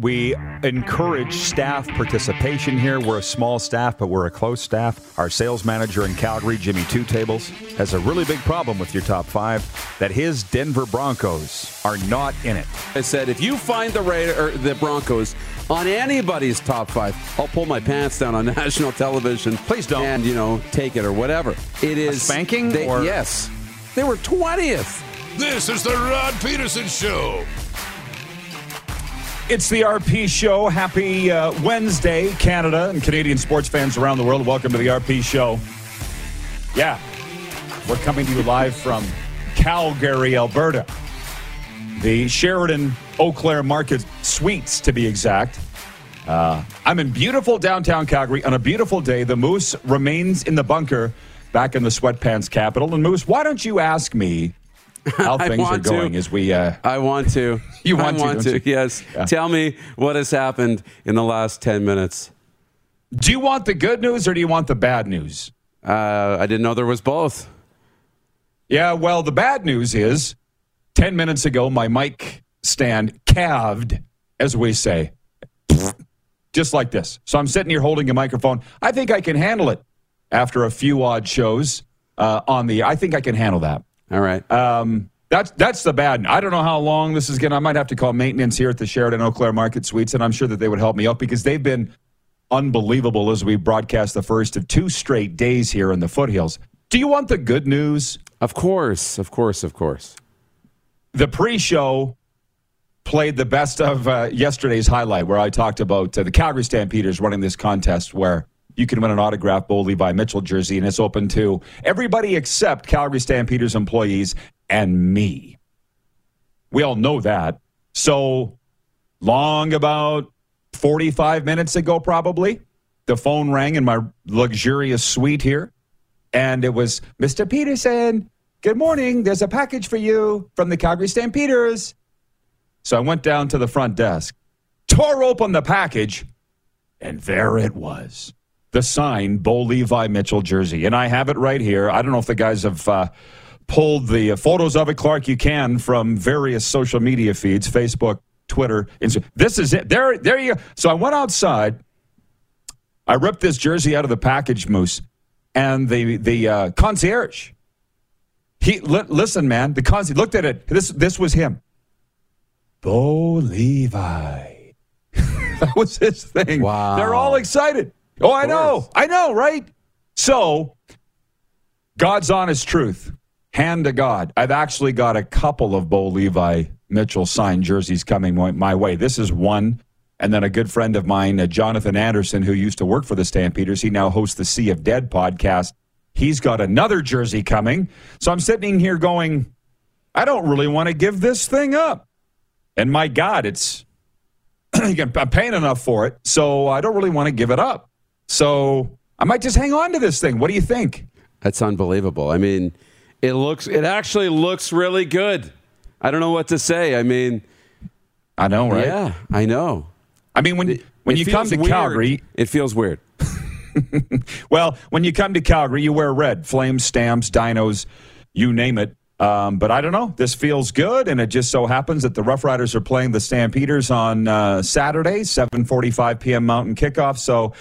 We encourage staff participation here. We're a small staff, but we're a close staff. Our sales manager in Calgary, Jimmy Two Tables, has a really big problem with your top five that his Denver Broncos are not in it. I said, if you find the Raider, the Broncos on anybody's top five, I'll pull my pants down on national television. Please don't. And, you know, take it or whatever. It is. spanking, They, or- Yes. They were 20th. This is the Rod Pedersen Show. It's the RP Show. Happy uh, Wednesday, Canada and Canadian sports fans around the world. Welcome to the RP Show. Yeah, we're coming to you live from Calgary, Alberta. The Sheraton Eau Claire Market Suites, to be exact. Uh, I'm in beautiful downtown Calgary on a beautiful day. The Moose remains in the bunker back in the sweatpants capital. And Moose, why don't you ask me how things are want to. going as we. Uh, I want to. You want I to, want to, you? yes. Yeah. Tell me what has happened in the last 10 minutes. do you want the good news or do you want the bad news? Uh, I didn't know there was both. Yeah, well, the bad news is 10 minutes ago, my mic stand calved, as we say, just like this. So I'm sitting here holding a microphone. I think I can handle it after a few odd shows uh, on the. I think I can handle that. All right. Um, that's that's the bad. I don't know how long this is going. to I might have to call maintenance here at the Sheraton Eau Claire Market Suites, and I'm sure that they would help me out because they've been unbelievable as we broadcast the first of two straight days here in the foothills. Do you want the good news? of course. Of course. Of course. the pre-show played the best of uh, yesterday's highlight where I talked about uh, the Calgary Stampeders running this contest where you can win an autographed Bo Levi Mitchell jersey and it's open to everybody except Calgary Stampeders employees and me. We all know that. So long about 45 minutes ago probably, the phone rang in my luxurious suite here and it was Mr. Pedersen. Good morning. There's a package for you from the Calgary Stampeders. So I went down to the front desk, tore open the package, and there it was. The signed Bo Levi Mitchell jersey. And I have it right here. I don't know if the guys have uh, pulled the uh, photos of it, Clark. You can from various social media feeds Facebook, Twitter, Instagram. This is it. There, there you go. So I went outside. I ripped this jersey out of the package, Moose, and the the uh, concierge. He li- listen, man. The concierge looked at it. This this was him. Bo Levi. that was his thing. Wow. They're all excited. Oh, I know. I know, right? So, God's honest truth. Hand to God. I've actually got a couple of Bo Levi Mitchell signed jerseys coming my, way. This is one. And then a good friend of mine, uh, Jonathan Anderson, who used to work for the Stampeders, he now hosts the Sea of Dead podcast. He's got another jersey coming. So I'm sitting here going, I don't really want to give this thing up. And my God, it's I'm paying enough for it, so I don't really want to give it up. So I might just hang on to this thing. What do you think? That's unbelievable. I mean, it looks, it actually looks really good. I don't know what to say. I mean, I know, right? yeah, I know. I mean, when when It you come to weird. Calgary, it feels weird. well, when you come to Calgary, you wear red, flames, stamps, dinos, you name it. Um, but I don't know. This feels good, and it just so happens that the Rough Riders are playing the Stampeders on uh, Saturday, 7:45 p.m. Mountain kickoff. So,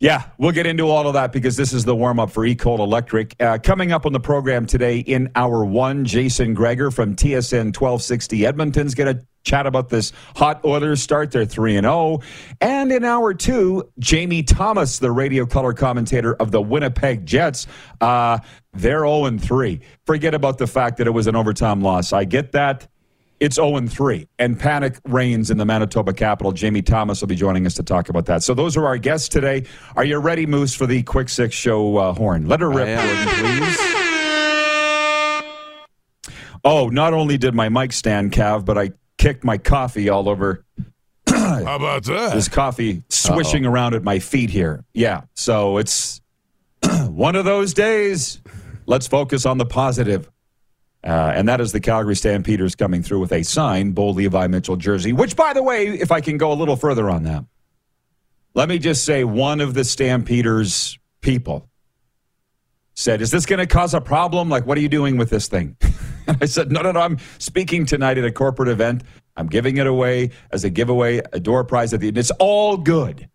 yeah, we'll get into all of that because this is the warm up for EECOL Electric. Uh, coming up on the program today in hour one, Jason Gregor from TSN 1260 Edmonton's going to chat about this hot Oilers start. They're 3 and 0. And in hour two, Jamie Thomas, the radio color commentator of the Winnipeg Jets, uh, they're 0 and 3. Forget about the fact that it was an overtime loss. I get that. It's 0 and 3, and panic reigns in the Manitoba capital. Jamie Thomas will be joining us to talk about that. So, those are our guests today. Are you ready, Moose, for the Quick Six Show uh, horn? Let her rip, I. Gordon, please. Oh, not only did my mic stand calve, but I kicked my coffee all over How about that? this coffee swishing around at my feet here. Yeah. So it's one of those days. Let's focus on the positive. Uh, and that is the Calgary Stampeders coming through with a signed Bo Levi Mitchell jersey, which, by the way, if I can go a little further on that, let me just say one of the Stampeders people said, Is this going to cause a problem? Like, what are you doing with this thing? and I said, No, no, no. I'm speaking tonight at a corporate event. I'm giving it away as a giveaway, a door prize at the end. It's all good.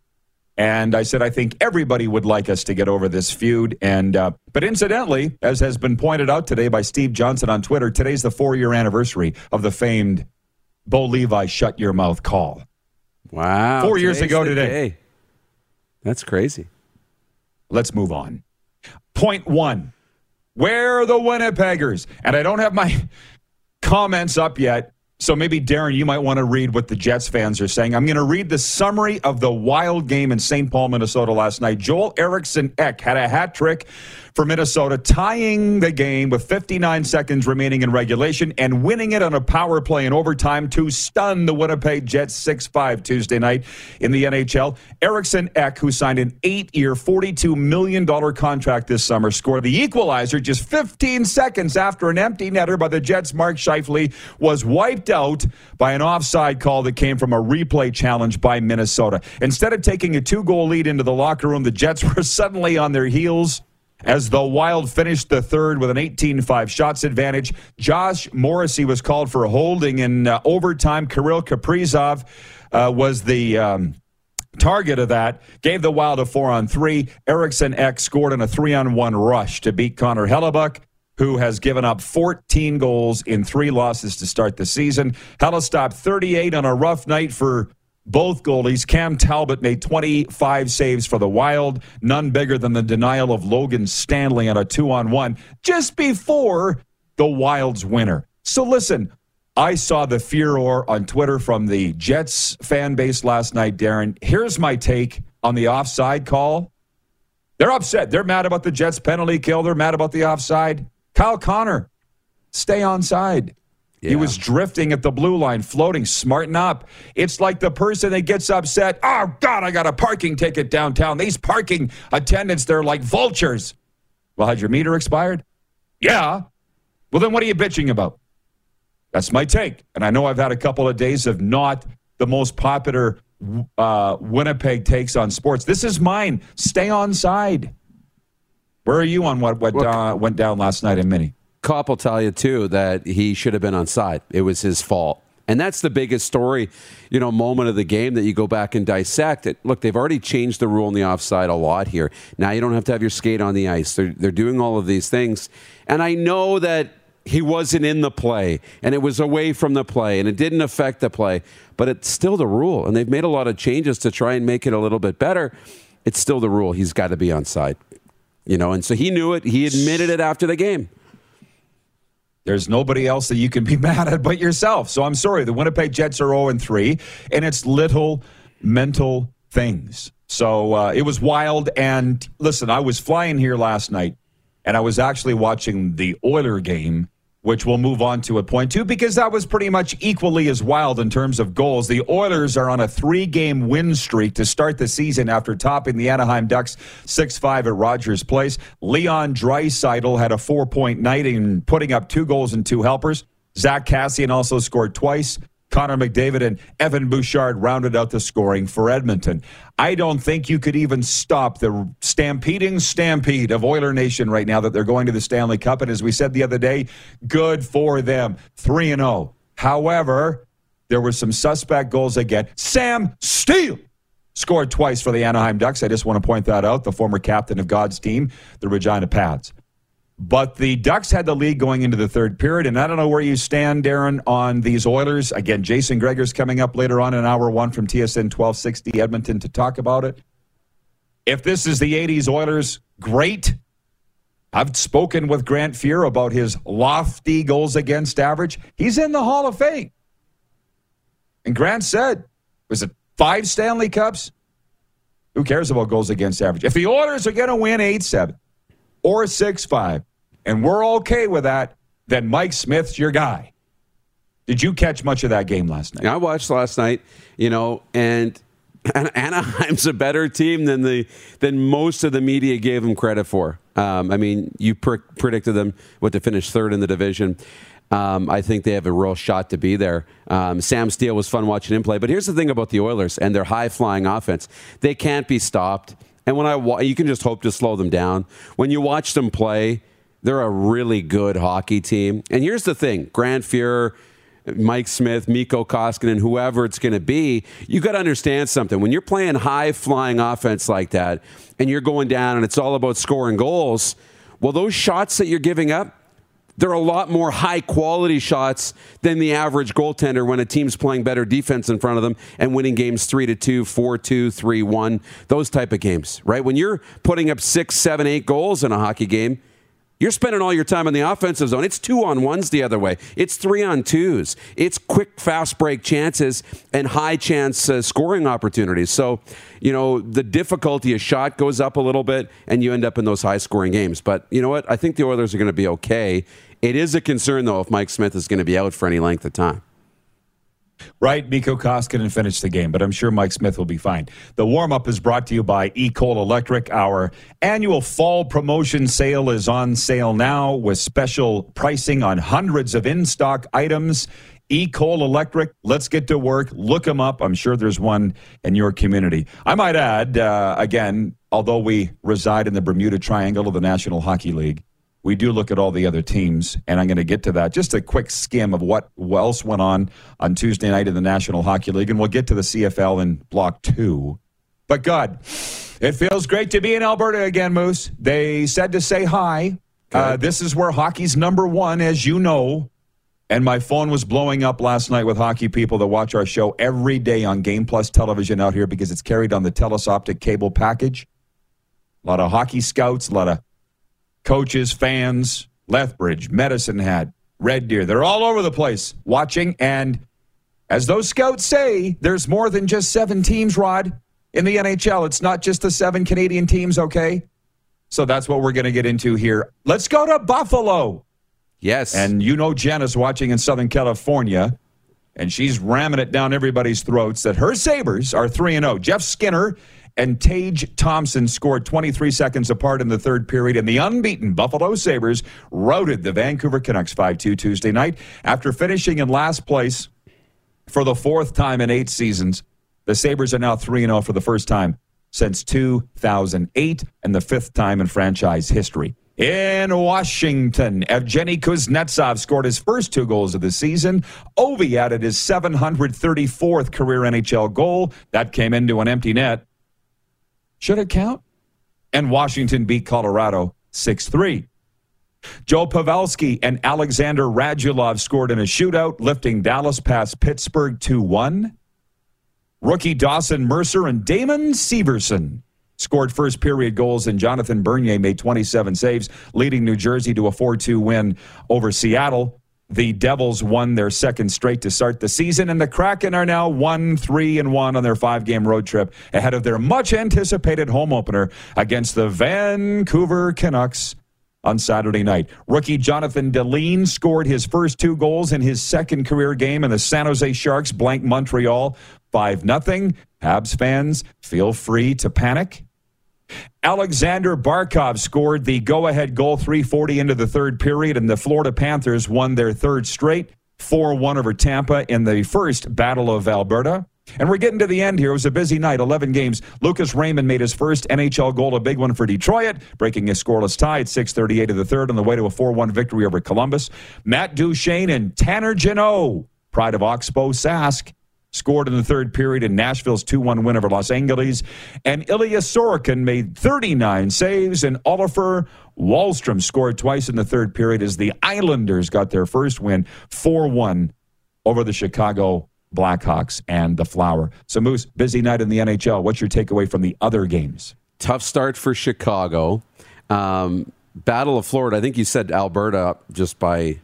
And I said, I think everybody would like us to get over this feud. And uh, but incidentally, as has been pointed out today by Steve Johnson on Twitter, today's the four-year anniversary of the famed Bo Levi "Shut Your Mouth" call. Wow, Four years ago today. day. That's crazy. Let's move on. Point one. Where are the Winnipeggers? And I don't have my comments up yet. So maybe, Darren, you might want to read what the Jets fans are saying. I'm going to read the summary of the wild game in St. Paul, Minnesota last night. Joel Eriksson Ek had a hat trick for Minnesota, tying the game with 59 seconds remaining in regulation and winning it on a power play in overtime to stun the Winnipeg Jets 6 5 Tuesday night in the NHL. Eriksson Ek, who signed an eight year, $42 million contract this summer, scored the equalizer just 15 seconds after an empty netter by the Jets' Mark Scheifele was wiped out by an offside call that came from a replay challenge by Minnesota. Instead of taking a two goal lead into the locker room, the Jets were suddenly on their heels. As the Wild finished the third with an 18 5 shots advantage, Josh Morrissey was called for holding in uh, overtime. Kirill Kaprizov uh, was the. Um, target of that gave the Wild a four on three. Erickson X scored in a three on one rush to beat Connor Hellebuyck, who has given up 14 goals in three losses to start the season. Hella stopped 38 on a rough night for both goalies. Cam Talbot made 25 saves for the Wild, none bigger than the denial of Logan Stanley on a two on one just before the Wild's winner. So listen, I saw the furor on Twitter from the Jets fan base last night, Darren. Here's my take on the offside call. They're upset. They're mad about the Jets penalty kill. They're mad about the offside. Kyle Connor, stay on side. He was drifting at the blue line, floating, smarten up. It's like the person that gets upset. Oh, God, I got a parking ticket downtown. These parking attendants, they're like vultures. Well, had your meter expired? Yeah. Well, then what are you bitching about? That's my take. And I know I've had a couple of days of not the most popular uh, Winnipeg takes on sports. This is mine. Stay on side. Where are you on what, what uh, went down last night in Mini? Kopp will tell you too that he should have been on side. It was his fault. And that's the biggest story, you know, moment of the game that you go back and dissect it. Look, they've already changed the rule in the offside a lot here. Now you don't have to have your skate on the ice. They're, they're doing all of these things. And I know that he wasn't in the play and it was away from the play and it didn't affect the play, but it's still the rule. And they've made a lot of changes to try and make it a little bit better. It's still the rule. He's got to be on side, you know, and so he knew it. He admitted it after the game. There's nobody else that you can be mad at but yourself. So I'm sorry. The Winnipeg Jets are 0 3, and it's little mental things. So uh, it was wild. And listen, I was flying here last night, and I was actually watching the Oiler game, which we'll move on to at point two, because that was pretty much equally as wild in terms of goals. The Oilers are on a three game win streak to start the season after topping the Anaheim Ducks 6 5 at Rogers Place. Leon Draisaitl had a four point night in putting up two goals and two helpers. Zack Kassian also scored twice. Connor McDavid and Evan Bouchard rounded out the scoring for Edmonton. I don't think you could even stop the stampeding stampede of Oiler Nation right now that they're going to the Stanley Cup. And as we said the other day, good for them. 3 and 0. However, there were some suspect goals again. Sam Steel scored twice for the Anaheim Ducks. I just want to point that out. The former captain of God's team, the Regina Pats. But the Ducks had the lead going into the third period, and I don't know where you stand, Darren, on these Oilers. Again, Jason Gregor's coming up later on in hour one from TSN 1260 Edmonton to talk about it. If this is the 80s Oilers, great. I've spoken with Grant Fuhr about his lofty goals against average. He's in the Hall of Fame. And Grant said, was it five Stanley Cups? Who cares about goals against average? If the Oilers are going to win 8 7 or 6 5, and we're okay with that, then Mike Smith's your guy. Did you catch much of that game last night? I watched last night, you know, and Anaheim's a better team than the than most of the media gave them credit for. Um, I mean, you pr- predicted them what to finish third in the division. Um, I think they have a real shot to be there. Um, Sam Steel was fun watching him play, but here's the thing about the Oilers and their high flying offense: they can't be stopped. And when I wa- you can just hope to slow them down. When you watch them play, they're a really good hockey team. And here's the thing: Grant Fuhrer Mike Smith, Mikko Koskinen, whoever it's going to be, you got to understand something. When you're playing high flying offense like that and you're going down and it's all about scoring goals, well, those shots that you're giving up, they're a lot more high quality shots than the average goaltender when a team's playing better defense in front of them and winning games 3 to 2, 4 2, 3 1, those type of games, right? When you're putting up six, seven, eight goals in a hockey game, you're spending all your time in the offensive zone. It's two on ones the other way. It's three on twos. It's quick, fast break chances and high chance uh, scoring opportunities. So, you know, the difficulty of shot goes up a little bit and you end up in those high scoring games. But you know what? I think the Oilers are going to be okay. It is a concern, though, if Mike Smith is going to be out for any length of time. Right, Mikko Koskinen finished the game, but I'm sure Mike Smith will be fine. The warm up is brought to you by EECOL Electric. Our annual fall promotion sale is on sale now with special pricing on hundreds of in stock items. EECOL Electric, let's get to work. Look them up. I'm sure there's one in your community. I might add, uh, again, although we reside in the Bermuda Triangle of the National Hockey League, we do look at all the other teams, and I'm going to get to that. Just a quick skim of what else went on on Tuesday night in the National Hockey League, and we'll get to the CFL in Block 2. But God, it feels great to be in Alberta again, Moose. They said to say hi. Uh, this is where hockey's number one, as you know. And my phone was blowing up last night with hockey people that watch our show every day on Game Plus television out here because it's carried on the Telus Optik cable package. A lot of hockey scouts, a lot of coaches, fans, Lethbridge, Medicine Hat, Red Deer. They're all over the place watching. And as those scouts say, there's more than just seven teams, Rod, in the NHL. It's not just the seven Canadian teams, okay? So that's what we're going to get into here. Let's go to Buffalo. Yes. And you know Jen is watching in Southern California, and she's ramming it down everybody's throats that her Sabres are 3 0. Jeff Skinner and Tage Thompson scored 23 seconds apart in the third period, and the unbeaten Buffalo Sabres routed the Vancouver Canucks 5 2 Tuesday night. After finishing in last place for the fourth time in eight seasons, the Sabres are now 3 0 for the first time since 2008 and the fifth time in franchise history. In Washington, Evgeny Kuznetsov scored his first two goals of the season. Ovi added his 734th career NHL goal. That came into an empty net. Should it count? And Washington beat Colorado 6 3. Joe Pavelski and Alexander Radulov scored in a shootout, lifting Dallas past Pittsburgh 2 1. Rookie Dawson Mercer and Damon Severson scored first period goals, and Jonathan Bernier made 27 saves, leading New Jersey to a 4 2 win over Seattle. The Devils won their second straight to start the season, and the Kraken are now 1 3 and 1 on their five game road trip ahead of their much anticipated home opener against the Vancouver Canucks on Saturday night. Rookie Jonathan Dahlen scored his first two goals in his second career game, and the San Jose Sharks blank Montreal 5 0. Habs fans, feel free to panic. Alexander Barkov scored the go ahead goal 340 into the third period, and the Florida Panthers won their third straight 4 1 over Tampa in the first Battle of Alberta. And we're getting to the end here. It was a busy night, 11 games. Lucas Raymond made his first NHL goal, a big one for Detroit, breaking a scoreless tie at 6:38 of the third on the way to a 4-1 victory over Columbus. Matt Duchene and Tanner Jeannot, pride of Oxbow Sask, scored in the third period in Nashville's 2 1 win over Los Angeles. And Ilya Sorokin made 39 saves, and Oliver Wahlstrom scored twice in the third period as the Islanders got their first win 4 1 over the Chicago Blackhawks and the Flower. So, Moose, busy night in the NHL. What's your takeaway from the other games? Tough start for Chicago. Um, Battle of Florida. I think you said Alberta just by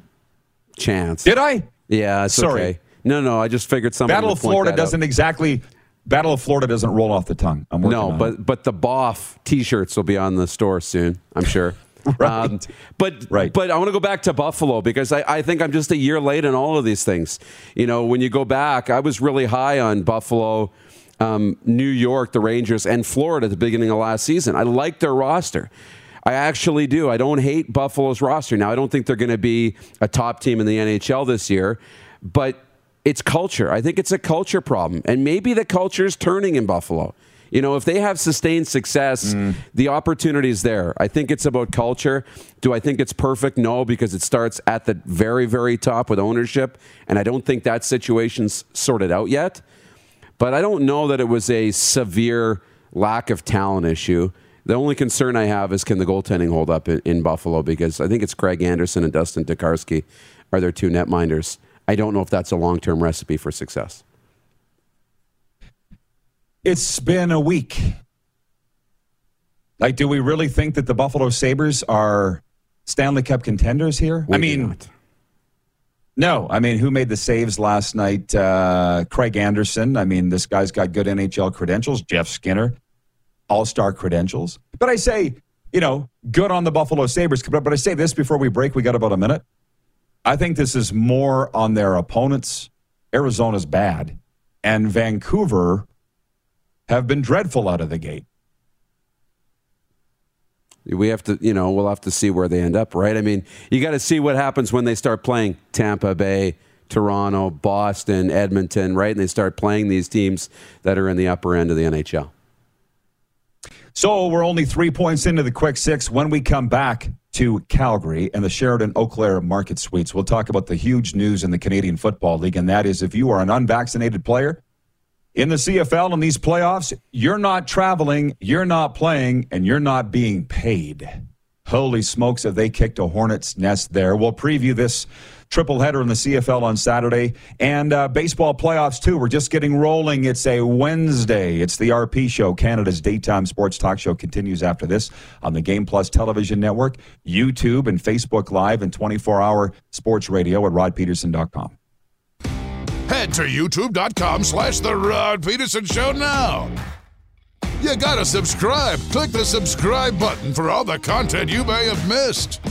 chance. Did I? Yeah, it's Sorry. okay. No, no, I just figured something. Battle of Florida doesn't exactly. Battle of Florida doesn't roll off the tongue. I'm No, on it. but but the Boff T-shirts will be on the store soon. I'm sure. Right. but Right. but I want to go back to Buffalo because I, I think I'm just a year late in all of these things. You know, when you go back, I was really high on Buffalo, um, New York, the Rangers, and Florida at the beginning of last season. I like their roster. I actually do. I don't hate Buffalo's roster. Now, I don't think they're going to be a top team in the NHL this year, but it's culture. I think it's a culture problem. And maybe the culture is turning in Buffalo. You know, if they have sustained success, mm. the opportunity is there. I think it's about culture. Do I think it's perfect? No, because it starts at the very, very top with ownership, and I don't think that situation's sorted out yet. But I don't know that it was a severe lack of talent issue. The only concern I have is can the goaltending hold up in, in Buffalo because I think it's Craig Anderson and Dustin Tokarski are their two netminders. I don't know if that's a long term recipe for success. It's been a week. Like, do we really think that the Buffalo Sabres are Stanley Cup contenders here? We I mean, no. I mean, who made the saves last night? Uh, Craig Anderson. I mean, this guy's got good NHL credentials. Jeff Skinner, all star credentials. But I say, you know, good on the Buffalo Sabres. But I say this before we break. We got about a minute. I think this is more on their opponents. Arizona's bad. And Vancouver have been dreadful out of the gate. We have to, you know, we'll have to see where they end up, right? I mean, you got to see what happens when they start playing Tampa Bay, Toronto, Boston, Edmonton, right? And they start playing these teams that are in the upper end of the NHL. So we're only three points into the quick six. When we come back to Calgary and the Sheraton Eau Claire Market Suites, we'll talk about the huge news in the Canadian Football League, and that is if you are an unvaccinated player in the CFL in these playoffs, you're not traveling, you're not playing, and you're not being paid. Holy smokes, have they kicked a hornet's nest there? We'll preview this triple header in the CFL on Saturday and uh, baseball playoffs too. We're just getting rolling. It's a Wednesday. It's the RP show. Canada's daytime sports talk show continues after this on the Game Plus television network, YouTube, and Facebook Live, and 24 hour sports radio at rodpedersen.com. Head to youtube.com slash The Rod Pedersen Show now. You gotta subscribe. Click the subscribe button for all the content you may have missed.